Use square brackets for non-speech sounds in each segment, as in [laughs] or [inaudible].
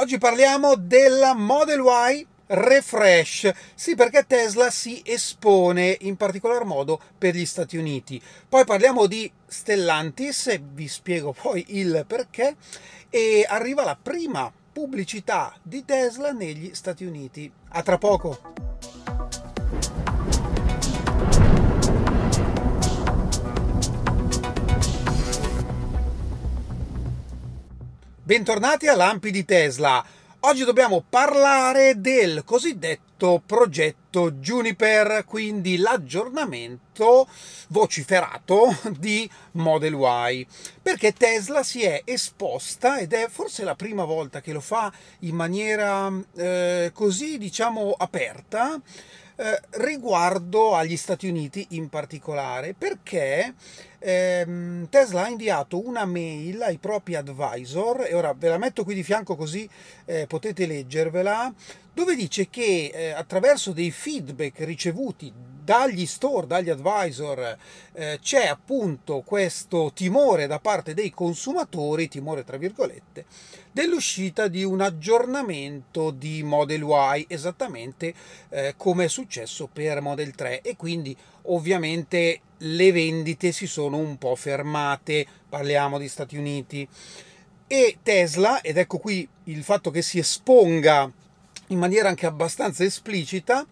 Oggi parliamo della Model Y refresh. Sì, perché Tesla si espone in particolar modo per gli Stati Uniti. Poi parliamo di Stellantis vi spiego poi il perché. E arriva la prima pubblicità di Tesla negli Stati Uniti. A tra poco. Bentornati a Lampi di Tesla. Oggi dobbiamo parlare del cosiddetto progetto Juniper, quindi l'aggiornamento vociferato [laughs] di Model Y, perché Tesla si è esposta ed è forse la prima volta che lo fa in maniera eh, così diciamo aperta eh, riguardo agli Stati Uniti in particolare, perché Tesla ha inviato una mail ai propri advisor, e ora ve la metto qui di fianco così eh, potete leggervela, dove dice che eh, attraverso dei feedback ricevuti dagli store, dagli advisor, eh, c'è appunto questo timore da parte dei consumatori, timore tra virgolette, dell'uscita di un aggiornamento di Model Y, esattamente eh, come è successo per Model 3 e quindi ovviamente le vendite si sono un po' fermate, parliamo di Stati Uniti. E Tesla, ed ecco qui il fatto che si esponga in maniera anche abbastanza esplicita,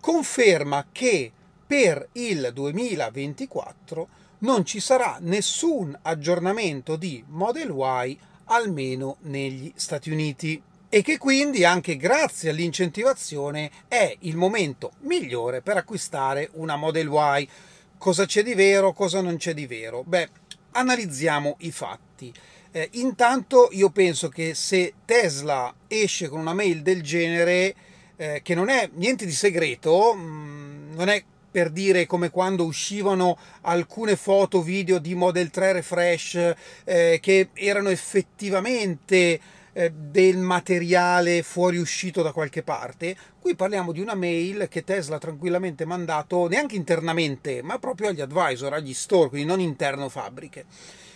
conferma che per il 2024 non ci sarà nessun aggiornamento di Model Y almeno negli Stati Uniti e che quindi anche grazie all'incentivazione è il momento migliore per acquistare una Model Y. Cosa c'è di vero, cosa non c'è di vero? Beh, analizziamo i fatti. Eh, intanto io penso che se Tesla esce con una mail del genere, eh, che non è niente di segreto, mh, mm, non è per dire come quando uscivano alcune foto video di Model 3 Refresh eh, che erano effettivamente eh, del materiale fuoriuscito da qualche parte. Qui parliamo di una mail che Tesla ha tranquillamente mandato neanche internamente, ma proprio agli advisor, agli store, quindi non interno fabbriche.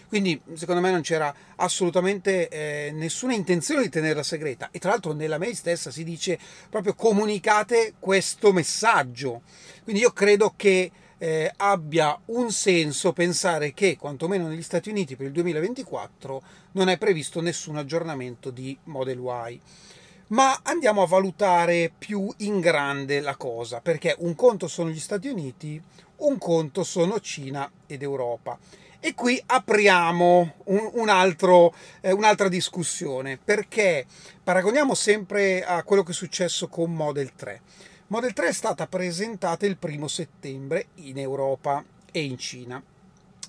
Quindi secondo me non c'era assolutamente eh, nessuna intenzione di tenerla segreta e tra l'altro nella mail stessa si dice proprio comunicate questo messaggio. Quindi io credo che eh, abbia un senso pensare che quantomeno negli Stati Uniti per il 2024 non è previsto nessun aggiornamento di Model Y. Ma andiamo a valutare più in grande la cosa, perché un conto sono gli Stati Uniti, un conto sono Cina ed Europa. E qui apriamo un, un altro, eh, un'altra discussione, perché paragoniamo sempre a quello che è successo con Model 3. Model 3 è stata presentata il primo settembre in Europa e in Cina,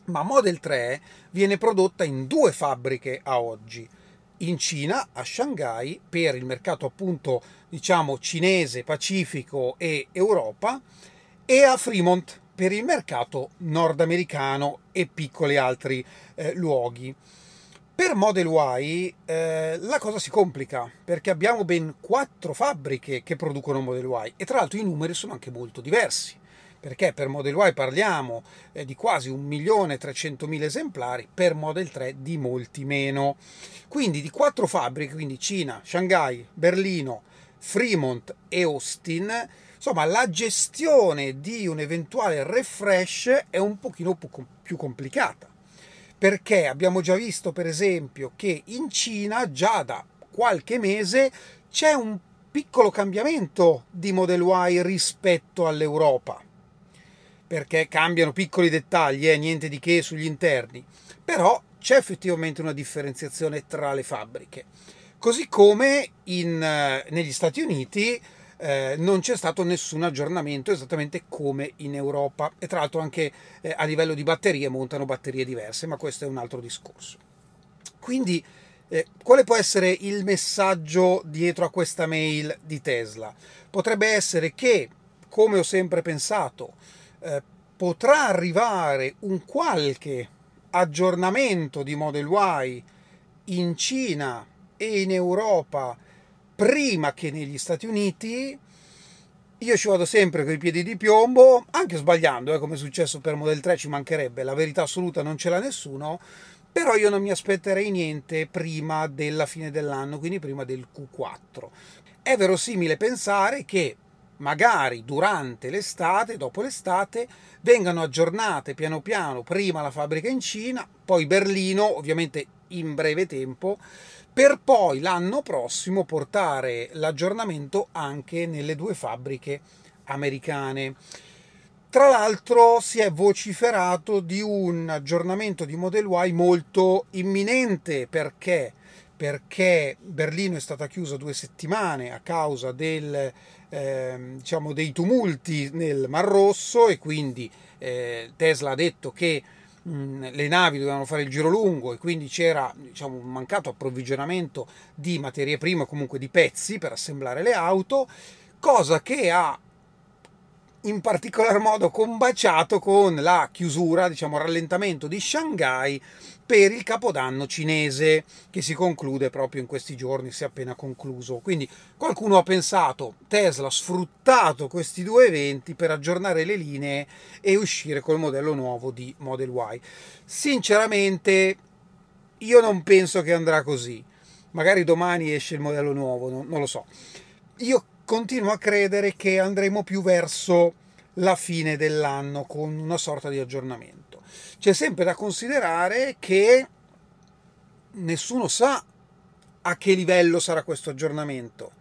ma Model 3 viene prodotta in due fabbriche a oggi. In Cina, a Shanghai, per il mercato appunto diciamo cinese, Pacifico e Europa, e a Fremont per il mercato nordamericano e piccoli altri eh, luoghi. Per Model Y eh, la cosa si complica perché abbiamo ben quattro fabbriche che producono Model Y e tra l'altro i numeri sono anche molto diversi perché per Model Y parliamo eh, di quasi 1.300.000 esemplari, per Model 3 di molti meno. Quindi di quattro fabbriche, quindi Cina, Shanghai, Berlino, Fremont e Austin, insomma la gestione di un eventuale refresh è un pochino più complicata perché abbiamo già visto per esempio che in Cina già da qualche mese c'è un piccolo cambiamento di Model Y rispetto all'Europa perché cambiano piccoli dettagli, eh, niente di che sugli interni, però c'è effettivamente una differenziazione tra le fabbriche. Così come in, eh, negli Stati Uniti eh, non c'è stato nessun aggiornamento esattamente come in Europa e tra l'altro anche eh, a livello di batterie montano batterie diverse, ma questo è un altro discorso. Quindi eh, quale può essere il messaggio dietro a questa mail di Tesla? Potrebbe essere che, come ho sempre pensato, eh, potrà arrivare un qualche aggiornamento di Model Y in Cina e in Europa prima che negli Stati Uniti io ci vado sempre con i piedi di piombo, anche sbagliando, eh, come è successo per Model 3, ci mancherebbe, la verità assoluta non ce l'ha nessuno, però io non mi aspetterei niente prima della fine dell'anno, quindi prima del Q4. È verosimile pensare che magari durante l'estate, dopo l'estate, vengano aggiornate piano piano prima la fabbrica in Cina, poi Berlino, ovviamente in breve tempo, per poi l'anno prossimo portare l'aggiornamento anche nelle due fabbriche americane. Tra l'altro si è vociferato di un aggiornamento di Model Y molto imminente perché perché Berlino è stata chiusa due settimane a causa del, eh, diciamo, dei tumulti nel Mar Rosso e quindi eh, Tesla ha detto che le navi dovevano fare il giro lungo e quindi c'era diciamo, un mancato approvvigionamento di materie prime, comunque di pezzi per assemblare le auto, cosa che ha in particolar modo combaciato con la chiusura, diciamo rallentamento di Shanghai per il capodanno cinese che si conclude proprio in questi giorni, si è appena concluso. Quindi qualcuno ha pensato, Tesla ha sfruttato questi due eventi per aggiornare le linee e uscire col modello nuovo di Model Y. Sinceramente io non penso che andrà così. Magari domani esce il modello nuovo, non, non lo so. Io continuo a credere che andremo più verso la fine dell'anno con una sorta di aggiornamento. C'è sempre da considerare che nessuno sa a che livello sarà questo aggiornamento.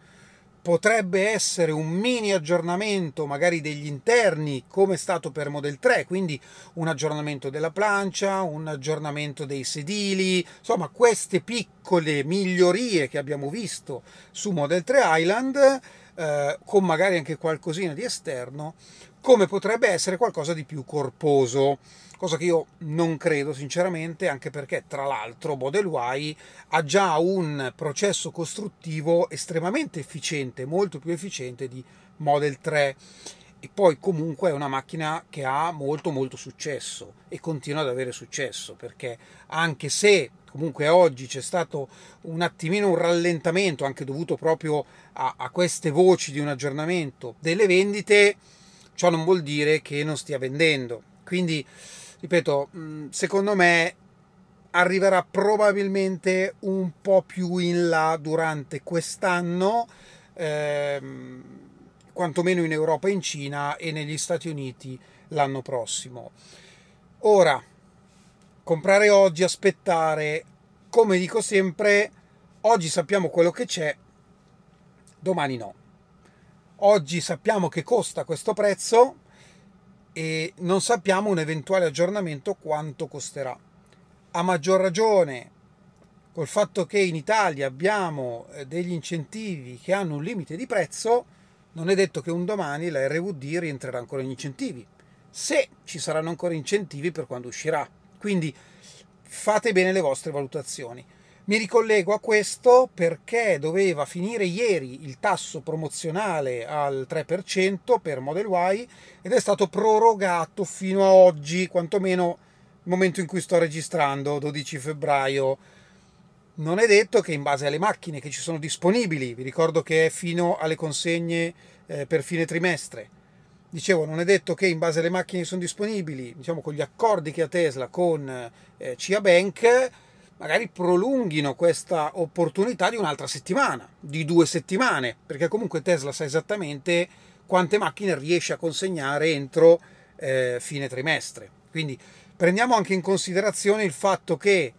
Potrebbe essere un mini aggiornamento, magari degli interni, come è stato per Model 3, quindi un aggiornamento della plancia, un aggiornamento dei sedili, insomma, queste piccole migliorie che abbiamo visto su Model 3 Island eh, con magari anche qualcosina di esterno, come potrebbe essere qualcosa di più corposo, cosa che io non credo sinceramente, anche perché tra l'altro Model Y ha già un processo costruttivo estremamente efficiente, molto più efficiente di Model 3 e poi comunque è una macchina che ha molto molto successo e continua ad avere successo perché anche se comunque oggi c'è stato un attimino un rallentamento anche dovuto proprio a, a queste voci di un aggiornamento delle vendite ciò non vuol dire che non stia vendendo. Quindi ripeto mm, secondo me arriverà probabilmente un po' più in là durante quest'anno ehm, quantomeno in Europa e in Cina e negli Stati Uniti l'anno prossimo. Ora, comprare oggi, aspettare, come dico sempre, oggi sappiamo quello che c'è, domani no. Oggi sappiamo che costa questo prezzo e non sappiamo un eventuale aggiornamento quanto costerà. A maggior ragione col fatto che in Italia abbiamo eh, degli incentivi che hanno un limite di prezzo, non è detto che un domani la RVD rientrerà ancora in incentivi, se ci saranno ancora incentivi per quando uscirà. Quindi fate bene le vostre valutazioni. Mi ricollego a questo perché doveva finire ieri il tasso promozionale al 3% per Model Y ed è stato prorogato fino a oggi, quantomeno il momento in cui sto registrando, 12 febbraio non è detto che in base alle macchine che ci sono disponibili, vi ricordo che è fino alle consegne eh, per fine trimestre, dicevo, non è detto che in base alle macchine che sono disponibili, diciamo con gli accordi che ha Tesla con eh, CIA Bank, magari prolunghino questa opportunità di un'altra settimana, di due settimane, perché comunque Tesla sa esattamente quante macchine riesce a consegnare entro eh, fine trimestre. Quindi prendiamo anche in considerazione il fatto che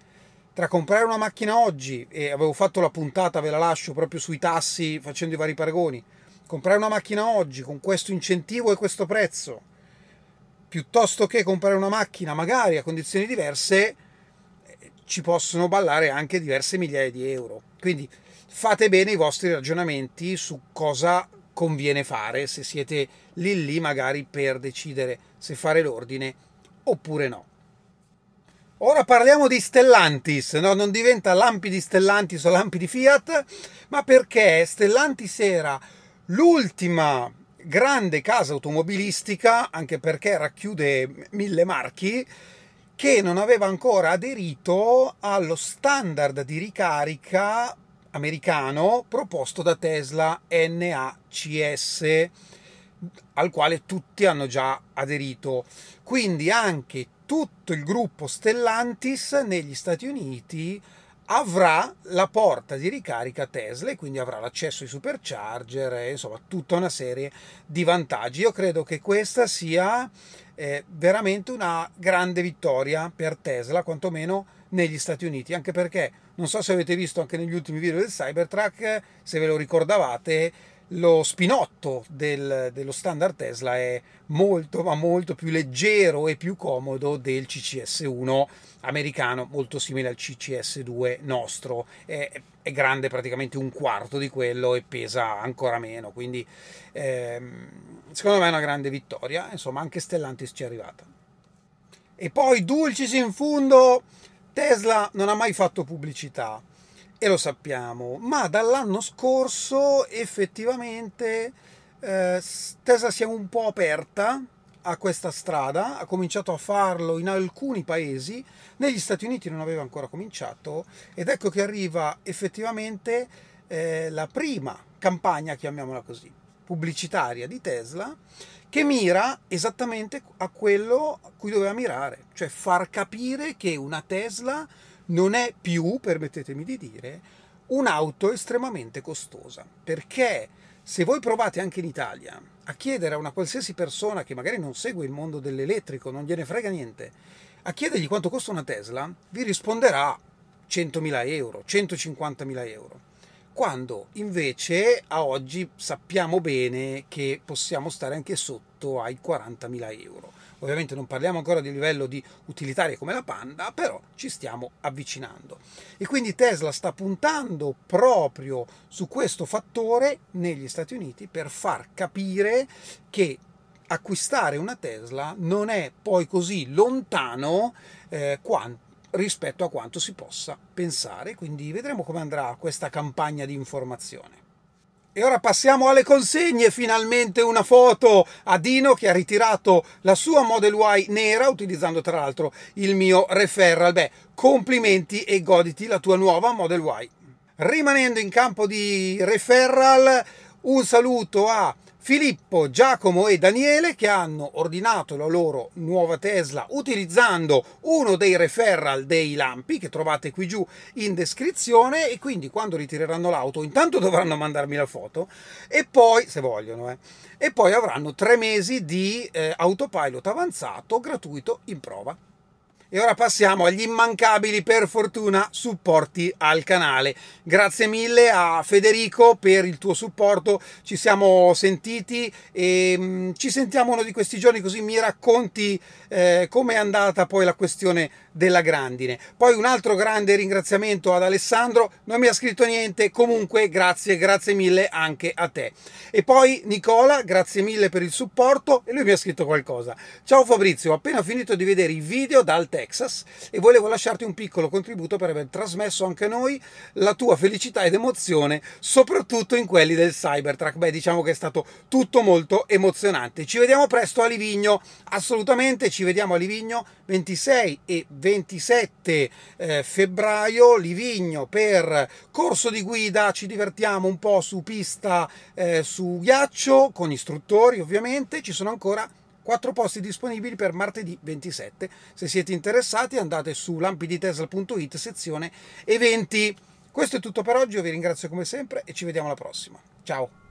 tra comprare una macchina oggi, e avevo fatto la puntata, ve la lascio proprio sui tassi facendo i vari paragoni, comprare una macchina oggi con questo incentivo e questo prezzo, piuttosto che comprare una macchina magari a condizioni diverse, ci possono ballare anche diverse migliaia di euro. Quindi fate bene i vostri ragionamenti su cosa conviene fare, se siete lì lì magari per decidere se fare l'ordine oppure no. Ora parliamo di Stellantis, no? non diventa lampi di Stellantis o lampi di Fiat, ma perché Stellantis era l'ultima grande casa automobilistica, anche perché racchiude mille marchi, che non aveva ancora aderito allo standard di ricarica americano proposto da Tesla NACS, al quale tutti hanno già aderito. Quindi anche tutto il gruppo Stellantis negli Stati Uniti avrà la porta di ricarica Tesla e quindi avrà l'accesso ai supercharger e insomma tutta una serie di vantaggi. Io credo che questa sia eh, veramente una grande vittoria per Tesla, quantomeno negli Stati Uniti, anche perché non so se avete visto anche negli ultimi video del Cybertruck, se ve lo ricordavate, lo spinotto del, dello standard Tesla è molto ma molto più leggero e più comodo del CCS1 americano molto simile al CCS2 nostro. È, è grande praticamente un quarto di quello e pesa ancora meno quindi ehm, secondo me è una grande vittoria. Insomma anche Stellantis ci è arrivata. E poi dulcis in fundo Tesla non ha mai fatto pubblicità e lo sappiamo, ma dall'anno scorso effettivamente eh, Tesla si è un po' aperta a questa strada, ha cominciato a farlo in alcuni paesi, negli Stati Uniti non aveva ancora cominciato ed ecco che arriva effettivamente eh, la prima campagna, chiamiamola così, pubblicitaria di Tesla che mira esattamente a quello a cui doveva mirare, cioè far capire che una Tesla non è più, permettetemi di dire, un'auto estremamente costosa. Perché se voi provate anche in Italia a chiedere a una qualsiasi persona che magari non segue il mondo dell'elettrico, non gliene frega niente, a chiedergli quanto costa una Tesla, vi risponderà 100.000 euro, 150.000 euro. Quando invece a oggi sappiamo bene che possiamo stare anche sotto ai 40.000 euro. Ovviamente non parliamo ancora di livello di utilitarie come la Panda, però ci stiamo avvicinando. E quindi Tesla sta puntando proprio su questo fattore negli Stati Uniti per far capire che acquistare una Tesla non è poi così lontano eh, quanto rispetto a quanto si possa pensare, quindi vedremo come andrà questa campagna di informazione. E ora passiamo alle consegne, finalmente una foto a Dino che ha ritirato la sua Model Y nera utilizzando tra l'altro il mio referral. Beh, complimenti e goditi la tua nuova Model Y. Rimanendo in campo di referral, un saluto a Filippo, Giacomo e Daniele che hanno ordinato la loro nuova Tesla utilizzando uno dei referral dei lampi che trovate qui giù in descrizione e quindi quando ritireranno l'auto intanto [laughs] dovranno mandarmi la foto e poi, se vogliono, eh, e poi avranno tre mesi di eh, autopilot avanzato gratuito in prova. E ora passiamo agli immancabili, per fortuna, supporti al canale. Grazie mille a Federico per il tuo supporto, ci siamo sentiti e mm, ci sentiamo uno di questi giorni così mi racconti eh, come è andata poi la questione della grandine. Poi un altro grande ringraziamento ad Alessandro, non mi ha scritto niente, comunque grazie, grazie mille anche a te. E poi Nicola, grazie mille per il supporto e lui mi ha scritto qualcosa. Ciao Fabrizio, ho appena finito di vedere i video dal Texas e volevo lasciarti un piccolo contributo per aver trasmesso anche a noi la tua felicità ed emozione, soprattutto in quelli del Cybertruck. Beh, diciamo che è stato tutto molto emozionante. Ci vediamo presto a Livigno, assolutamente ci vediamo a Livigno 26 e 27 eh, febbraio, Livigno per corso di guida, ci divertiamo un po' su pista eh, su ghiaccio con istruttori ovviamente, ci sono ancora quattro posti disponibili per martedì 27. Se siete interessati andate su lampiditesla.it sezione eventi. Questo è tutto per oggi, io vi ringrazio come sempre e ci vediamo alla prossima. Ciao!